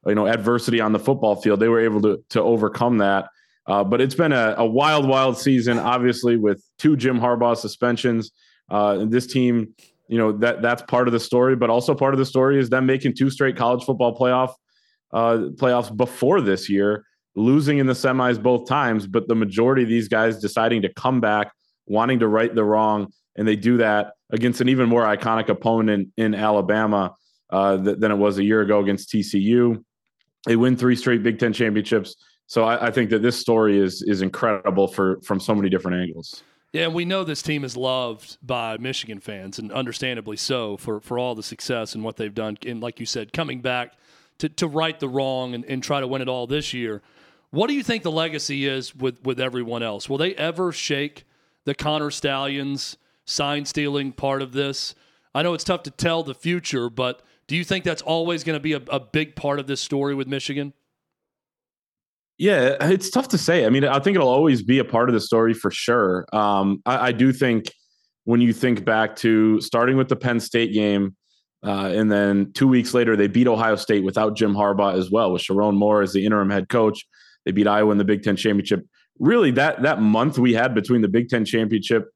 you know adversity on the football field. They were able to to overcome that. Uh, but it's been a, a, wild, wild season, obviously with two Jim Harbaugh suspensions. Uh, and this team, you know that that's part of the story, but also part of the story is them making two straight college football playoff uh, playoffs before this year, losing in the semis both times. But the majority of these guys deciding to come back, wanting to right the wrong, and they do that against an even more iconic opponent in Alabama uh, th- than it was a year ago against TCU. They win three straight Big Ten championships. So I, I, think that this story is is incredible for from so many different angles. Yeah, and we know this team is loved by Michigan fans, and understandably so for for all the success and what they've done. And like you said, coming back to to right the wrong and, and try to win it all this year. What do you think the legacy is with with everyone else? Will they ever shake the Connor Stalions sign stealing part of this? I know it's tough to tell the future, but do you think that's always going to be a, a big part of this story with Michigan? Yeah, it's tough to say. I mean, I think it'll always be a part of the story for sure. Um, I, I, do think when you think back to starting with the Penn State game, uh, and then two weeks later they beat Ohio State without Jim Harbaugh as well, with Sherrone Moore as the interim head coach. They beat Iowa in the Big Ten championship. Really, that that month we had between the Big Ten championship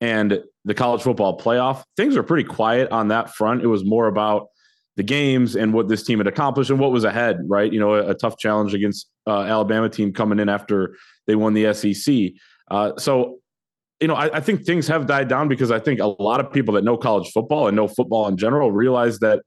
and the college football playoff, things were pretty quiet on that front. It was more about the games and what this team had accomplished and what was ahead, right? You know, a, a tough challenge against uh, Alabama team coming in after they won the SEC. Uh, so, you know, I, I, think things have died down because I think a lot of people that know college football and know football in general realize that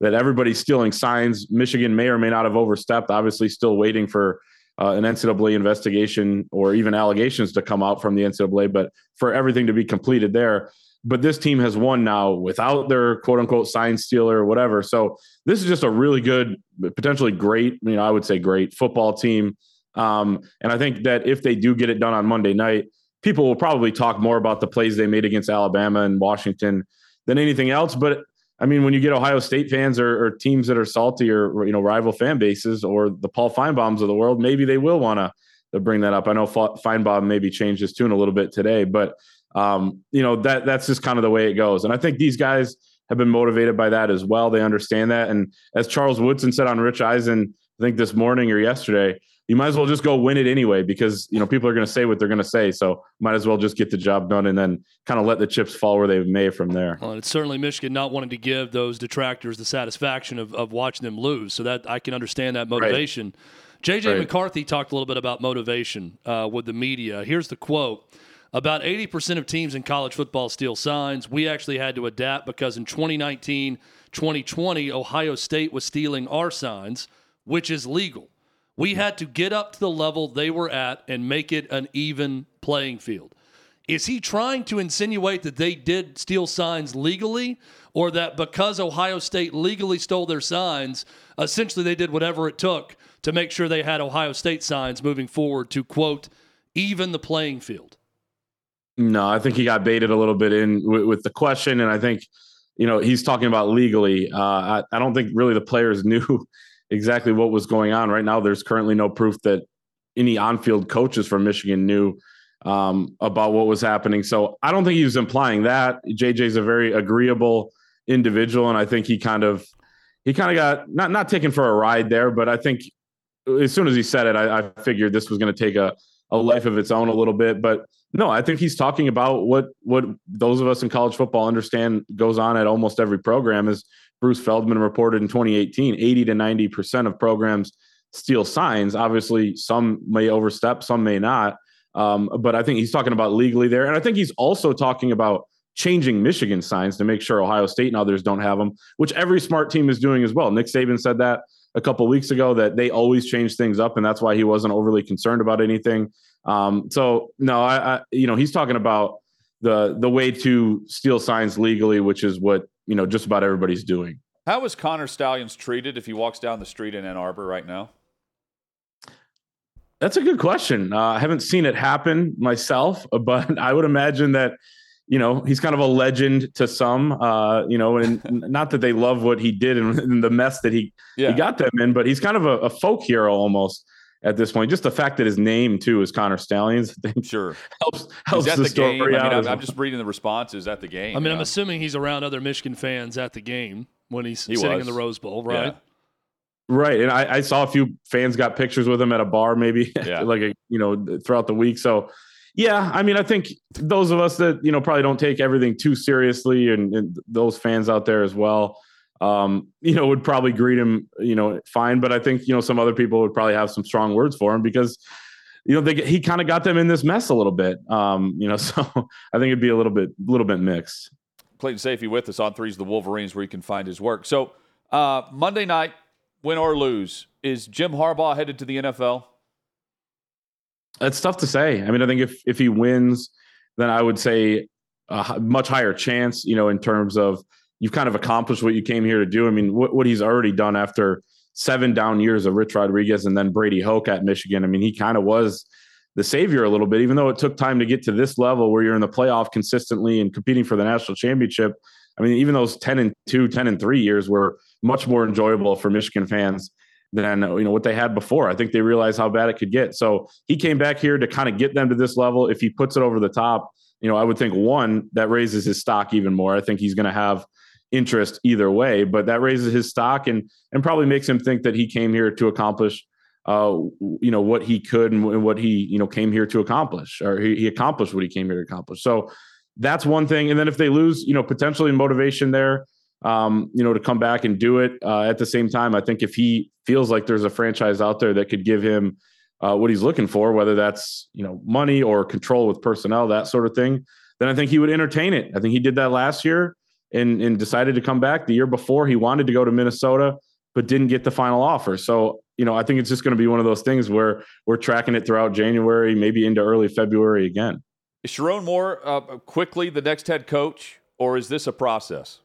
that everybody's stealing signs. Michigan may or may not have overstepped. Obviously, still waiting for uh, an NCAA investigation or even allegations to come out from the NCAA, but for everything to be completed there. But this team has won now without their quote unquote sign stealer or whatever. So this is just a really good, potentially great, you know, I would say great football team. Um, and I think that if they do get it done on Monday night, people will probably talk more about the plays they made against Alabama and Washington than anything else. But I mean, when you get Ohio State fans or, or, teams that are salty or you know rival fan bases or the Paul Finebaums of the world, maybe they will want to bring that up. I know Finebaum maybe changed his tune a little bit today, but um, you know that that's just kind of the way it goes. And I think these guys have been motivated by that as well. They understand that. And as Charles Woodson said on Rich Eisen, I think this morning or yesterday, you might as well just go win it anyway because you know people are going to say what they're going to say. So might as well just get the job done and then kind of let the chips fall where they may from there. Well, it's certainly Michigan not wanting to give those detractors the satisfaction of, of watching them lose. So that I can understand that motivation. Right. JJ right. McCarthy talked a little bit about motivation uh, with the media. Here's the quote. About 80% of teams in college football steal signs. We actually had to adapt because in 2019, 2020, Ohio State was stealing our signs, which is legal. We had to get up to the level they were at and make it an even playing field. Is he trying to insinuate that they did steal signs legally, or that because Ohio State legally stole their signs, essentially they did whatever it took to make sure they had Ohio State signs moving forward to, quote, even the playing field? No, I think he got baited a little bit in with, the question. And I think, you know, he's talking about legally. Uh, I, I don't think really the players [LAUGHS] knew exactly what was going on. Right now, there's currently no proof that any on-field coaches from Michigan knew um, about what was happening. So I don't think he was implying that. JJ's a very agreeable individual, and I think he kind of he kind of got not not taken for a ride there. But I think as soon as he said it, I, I figured this was going to take a a life of its own a little bit. But no, I think he's talking about what what those of us in college football understand goes on at almost every program As Bruce Feldman reported in 2018, 80 to 90% of programs steal signs. Obviously, some may overstep, some may not. Um, but I think he's talking about legally there. And I think he's also talking about changing Michigan signs to make sure Ohio State and others don't have them, which every smart team is doing as well. Nick Saban said that a couple weeks ago that they always change things up, and that's why he wasn't overly concerned about anything. Um, so no, I, I, you know, he's talking about the the way to steal signs legally, which is what you know just about everybody's doing. How is Connor Stalions treated if he walks down the street in Ann Arbor right now? That's a good question. Uh, I haven't seen it happen myself, [LAUGHS] but I would imagine that you know he's kind of a legend to some. Uh, you know, and [LAUGHS] not that they love what he did and, and [LAUGHS] the mess that he yeah. he got them in, but he's kind of a, a, folk hero almost at this point. Just the fact that his name too is Connor Stalions, [LAUGHS] I think sure helps helps the, the, story. Game. I mean, I'm, I'm, just reading the responses at the game. I mean, I'm assuming he's around other Michigan fans at the game when he's he sitting was. in the Rose Bowl, right? Yeah. Right, and I, I, saw a few fans got pictures with him at a bar, maybe [LAUGHS] yeah. like a, you know throughout the week. So, yeah, I mean, I think those of us that you know probably don't take everything too seriously, and, and those fans out there as well, um, you know, would probably greet him, you know, fine. But I think you know some other people would probably have some strong words for him because you know they, he kind of got them in this mess a little bit. Um, you know, [LAUGHS] so I think it'd be a little bit, a little bit mixed. Clayton Sayfie with us On3's the Wolverines, where you can find his work. So uh, Monday night win or lose, is Jim Harbaugh headed to the NFL? It's tough to say. I mean, I think if if he wins, then I would say a much higher chance. You know, in terms of you've kind of accomplished what you came here to do. I mean, what, what he's already done after seven down years of Rich Rodriguez and then Brady Hoke at Michigan. I mean, he kind of was the savior a little bit, even though it took time to get to this level where you're in the playoff consistently and competing for the national championship. I mean, even those 10 and 2, 10 and 3 years were much more enjoyable for Michigan fans than you know what they had before. I think they realized how bad it could get. So he came back here to kind of get them to this level. If he puts it over the top, you know, I would think one that raises his stock even more. I think he's going to have interest either way, but that raises his stock and and probably makes him think that he came here to accomplish uh, you know what he could and what he you know came here to accomplish or he, he accomplished what he came here to accomplish. So that's one thing. And then if they lose, you know, potentially motivation there um, you know, to come back and do it. Uh, at the same time, I think if he feels like there's a franchise out there that could give him uh, what he's looking for, whether that's you know money or control with personnel, that sort of thing, then I think he would entertain it. I think he did that last year and and decided to come back. The year before, he wanted to go to Minnesota, but didn't get the final offer. So you know, I think it's just going to be one of those things where we're tracking it throughout January, maybe into early February again. Is Sherrone Moore uh, quickly the next head coach, or is this a process?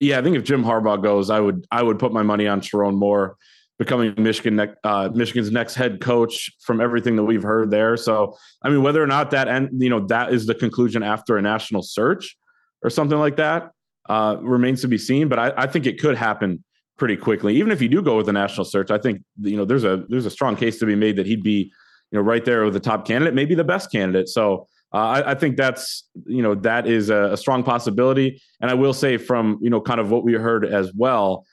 yeah, I think if Jim Harbaugh goes, I would I would put my money on Sherrone Moore becoming Michigan uh, Michigan's next head coach from everything that we've heard there. So I mean, whether or not that end, you know that is the conclusion after a national search or something like that uh, remains to be seen. But I, I think it could happen pretty quickly. Even if you do go with a national search, I think you know there's a there's a strong case to be made that he'd be you know right there with the top candidate, maybe the best candidate. So uh, I, I, think that's you know that is a, a, strong possibility. And I will say from you know kind of what we heard as well,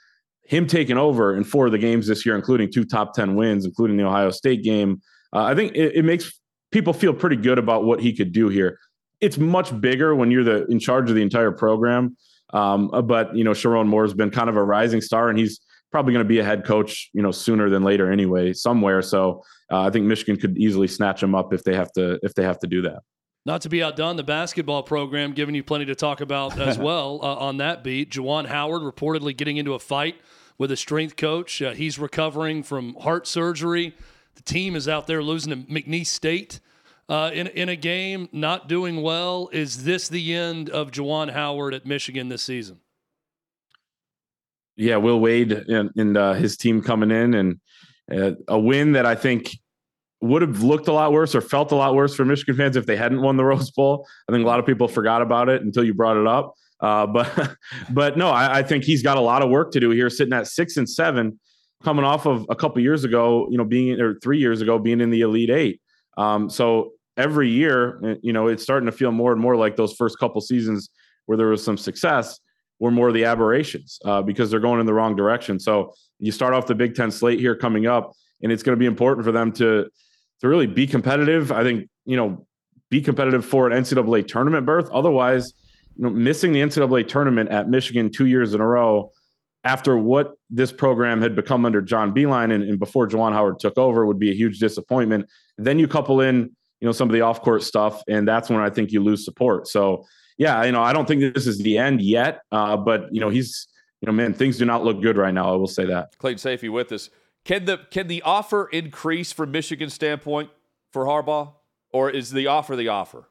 him taking over in four of the games this year, including two top ten wins, including the Ohio State game. Uh, I think it, it, makes people feel pretty good about what he could do here. It's much bigger when you're the in charge of the entire program. Um, uh, but you know, Sherrone Moore has been kind of a rising star, and he's probably going to be a head coach, you know, sooner than later anyway, somewhere. So uh, I think Michigan could easily snatch him up if they have to if they have to do that. Not to be outdone, the basketball program giving you plenty to talk about as [LAUGHS] well uh, on that beat. Juwan Howard reportedly getting into a fight with a strength coach. Uh, he's recovering from heart surgery. The team is out there losing to McNeese State uh, in, in a game, not doing well. Is this the end of Juwan Howard at Michigan this season? Yeah, Will Wade and, and uh, his team coming in and uh, a win that I think would have looked a lot worse or felt a lot worse for Michigan fans if they hadn't won the [LAUGHS] Rose Bowl. I think a lot of people forgot about it until you brought it up. Uh, [LAUGHS] but but no, I, I, think he's got a lot of work to do here, sitting at six and seven, coming off of a couple years ago, you know, being or three years ago being in the Elite Eight. Um, so every year, eh, you know, it's starting to feel more and more like those first couple seasons where there was some success were more the aberrations uh, because they're going in the wrong direction. So you start off the Big Ten slate here coming up, and it's going to be important for them to to really be competitive. I think, you know, be competitive for an NCAA tournament berth. Otherwise, you know, missing the NCAA tournament at Michigan two years in a row after what this program had become under John Beilein and, and before Juwan Howard took over would be a huge disappointment. Then you couple in, you know, some of the off court stuff, and that's when I think you lose support. So, yeah, you know, I don't think this is the end yet, uh, but you know, he's, you know, man, things do not look good right now. I will say that. Clayton Sayfie with us. Can the can the offer increase from Michigan standpoint for Harbaugh, or is the offer the offer?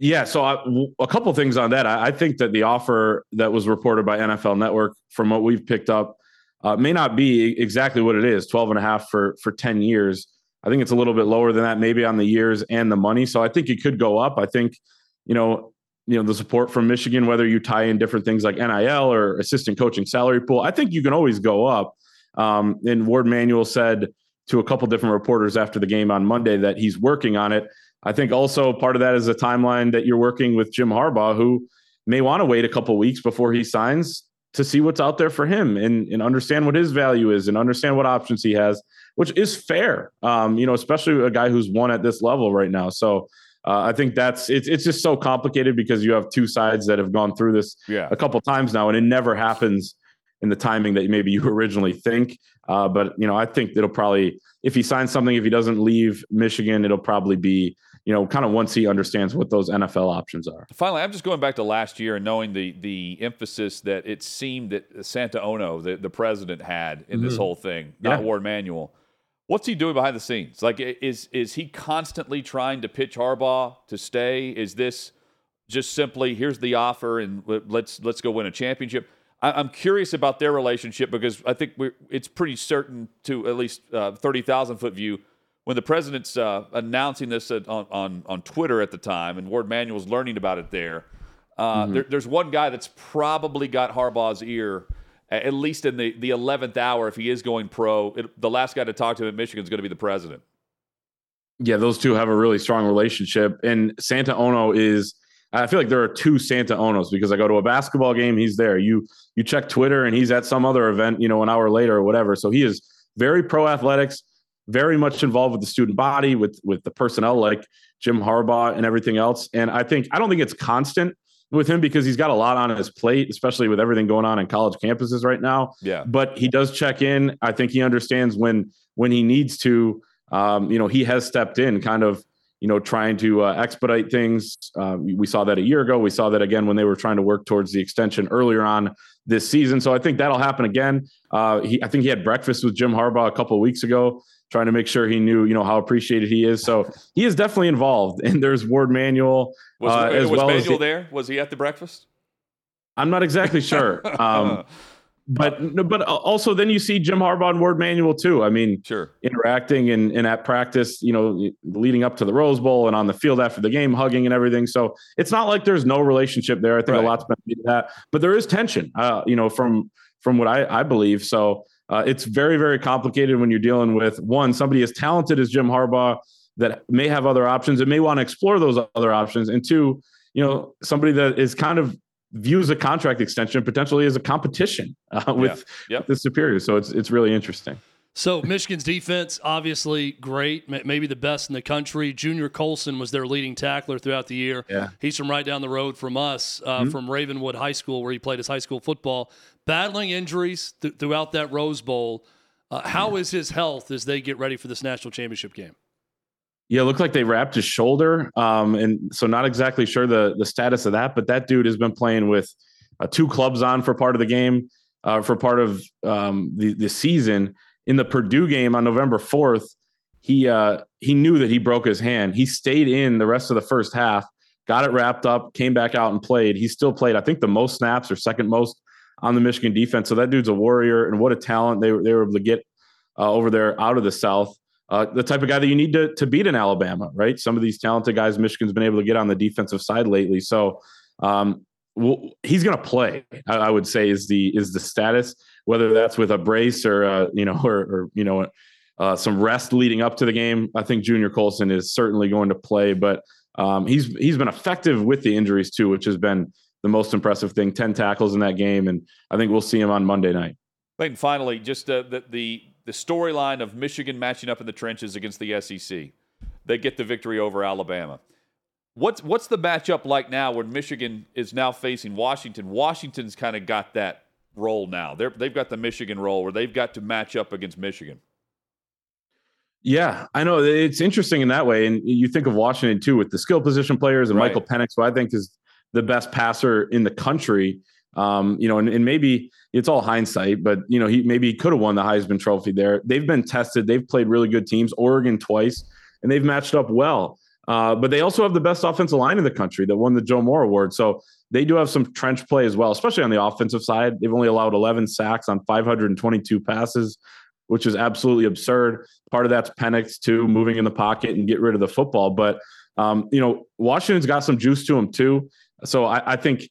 Yeah, so I, a couple things on that. I, I, think that the offer that was reported by NFL Network, from what we've picked up, uh, may not be exactly what it is 12 and a half for for 10 years. I think it's a little bit lower than that, maybe on the years and the money. So I think it could go up. I think, you know, you know the support from Michigan, whether you tie in different things like NIL or assistant coaching salary pool, I think you can always go up. Um, and Warde Manuel said to a couple different reporters after the game on Monday that he's working on it. I think also part of that is a timeline that you're working with Jim Harbaugh, who may want to wait a couple weeks before he signs to see what's out there for him and, and understand what his value is and understand what options he has, which is fair. Um, you know, especially a guy who's won at this level right now. So uh, I think that's it's it's just so complicated because you have two sides that have gone through this yeah. a couple times now, and it never happens in the timing that maybe you [LAUGHS] originally think. Uh, but you know, I think it'll probably if he signs something, if he doesn't leave Michigan, it'll probably be you know, kind of once he understands what those NFL options are. Finally, I'm just going back to last year and knowing the the emphasis that it seemed that Santa Ono, the, the president, had in mm-hmm. this whole thing, not yeah. Warde Manuel. What's he doing behind the scenes? Like, is is he constantly trying to pitch Harbaugh to stay? Is this just simply here's the offer and let's let's go win a championship? I'm curious about their relationship because I think it's pretty certain to at least uh, thirty thousand foot view when the president's uh, announcing this on, on, on Twitter at the time, and Warde Manuel's learning about it there, uh, mm-hmm. there, there's one guy that's probably got Harbaugh's ear, at least in the, the 11th hour, if he is going pro. It, the last guy to talk to him at Michigan is going to be the president. Yeah, those two have a really strong relationship. And Santa Ono is. I feel like there are two Santa Onos because I go to a basketball game, he's there. You you check Twitter and he's at some other event, you know, an hour later or whatever. So he is very pro athletics very much involved with the student body, with with the personnel like Jim Harbaugh and everything else. And I think I don't think it's constant with him because he's got a lot on his plate, especially with everything going on in college campuses right now. Yeah. But he does check in. I think he understands when when he needs to. Um, you know, he has stepped in, kind of, you know, trying to uh, expedite things. Uh, we saw that a year ago. We saw that again when they were trying to work towards the extension earlier on this season. So I think that'll happen again. Uh, he, I think he had breakfast with Jim Harbaugh a couple of weeks ago trying to make sure he knew, you know, how appreciated he is. So he is definitely involved. [LAUGHS] And there's Warde Manuel was, uh, was Warde Manuel there. Was he at the breakfast? I'm not exactly sure. [LAUGHS] Um, but but also then you see Jim Harbaugh and Warde Manuel too. I mean, sure, interacting and, and at practice, you know, leading up to the Rose Bowl and on the field after the game, hugging and everything. So it's not like there's no relationship there. I think right. a lot's been made of that, but there is tension, uh, you know, from from what I, I believe. So uh, it's very, very complicated when you're dealing with one, somebody as talented as Jim Harbaugh that may have other options and may want to explore those other options. And two, you know, somebody that is kind of views a contract extension potentially as a competition [LAUGHS] uh, with, yeah. yep. the superior. So it's, it's really interesting. So Michigan's defense, obviously great, maybe the best in the country. Junior Colson was their leading tackler throughout the year. Yeah. He's from right down the road from us, uh, mm-hmm. from Ravenwood High School, where he played his high school football. Battling injuries th- throughout that Rose Bowl. Uh, how is his health as they get ready for this national championship game? Yeah, it looked like they wrapped his shoulder, um, and so not exactly sure the the status of that. But that dude has been playing with uh, two clubs on for part of the game, uh, for part of um, the the season in the Purdue game on November 4th, he uh, he knew that he broke his hand. He stayed in the rest of the first half, got it wrapped up, came back out and played. He still played, I think, the most snaps or second most on the Michigan defense. So that dude's a warrior, and what a talent they, they were able to get uh, over there out of the South. Uh, the type of guy that you need to, to beat in Alabama, right? Some of these talented guys Michigan's been able to get on the defensive side lately. So um, well, he's going to play. I, I, would say is the is the status whether that's with a brace or uh, you know [LAUGHS] or, or you know uh, some rest leading up to the game. I think Junior Colson is certainly going to play, but um, he's he's been effective with the injuries too, which has been the most impressive thing. Ten tackles in that game, and I think we'll see him on Monday night. And finally, just uh, the the, the storyline of Michigan matching up in the trenches against the SEC. They get the victory over Alabama. What's what's the matchup like now when Michigan is now facing Washington? Washington's kind of got that role now. They're, they've got the Michigan role where they've got to match up against Michigan. Yeah, I know it's interesting in that way. And you think of Washington too with the skill position players and right. Michael Penix, who I think is the best passer in the country. Um, you know, and, and, maybe it's all hindsight, but you know, he maybe he could have won the Heisman Trophy there. They've been tested. They've played really good teams. Oregon twice, and they've matched up well. Uh, but they also have the best offensive line in the country that won the Joe Moore Award. So they do have some trench play as well, especially on the offensive side. They've only allowed 11 sacks on 522 passes, which is absolutely absurd. Part of that's Penix too, moving in the pocket and get rid of the football. But um, you know, Washington's got some juice to them too. So I, I think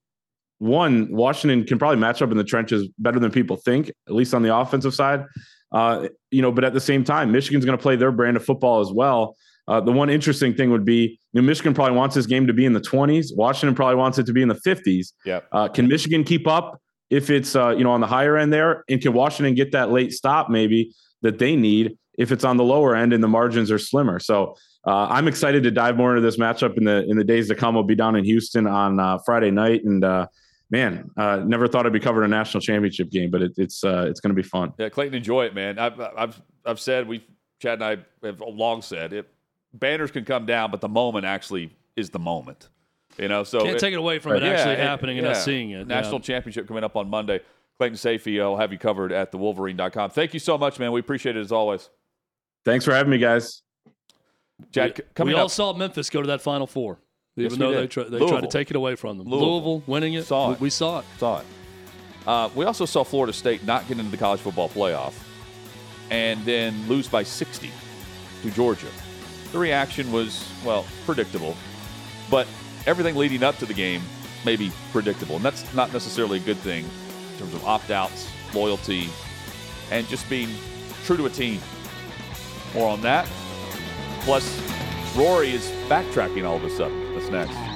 one, Washington can probably match up in the trenches better than people think, at least on the offensive side. Uh, you know, but at the same time, Michigan's going to play their brand of football as well. Uh, the one interesting thing would be New Michigan probably wants this game to be in the 20s. Washington probably wants it to be in the 50s. Yeah. Uh, can Michigan keep up if it's uh, you know on the higher end there, and can Washington get that late stop maybe that they need if it's on the lower end and the margins are slimmer? So uh, I'm excited to dive more into this matchup in the in the days to come. We'll be down in Houston on uh, Friday night, and uh, man, uh, never thought I'd be covering a national championship game, but it, it's uh, it's going to be fun. Yeah, Clayton, enjoy it, man. I've I've I've said we Chad and I have long said it. Banners can come down, but the moment actually is the moment. You know, so can't take it away from it yeah, actually it- happening and yeah. us seeing it. National yeah. championship coming up on Monday. Clayton Sayfie, I'll have you covered at thewolverine.com. Thank you so much, man. We appreciate it as always. Thanks for having me, guys. Chad, c- coming we all up, saw Memphis go to that Final Four, Yes, even we though they, try, they tried to take it away from them. Louisville. Louisville, winning it. Saw we, it. we saw it. saw it. Uh, we also saw Florida State not get into the college football playoff and then lose by 60 to Georgia. The reaction was, well, predictable, but everything leading up to the game may be predictable. And that's not necessarily a good thing in terms of opt outs, loyalty, and just being true to a team. More on that. Plus, Rory is backtracking all of a sudden. Next.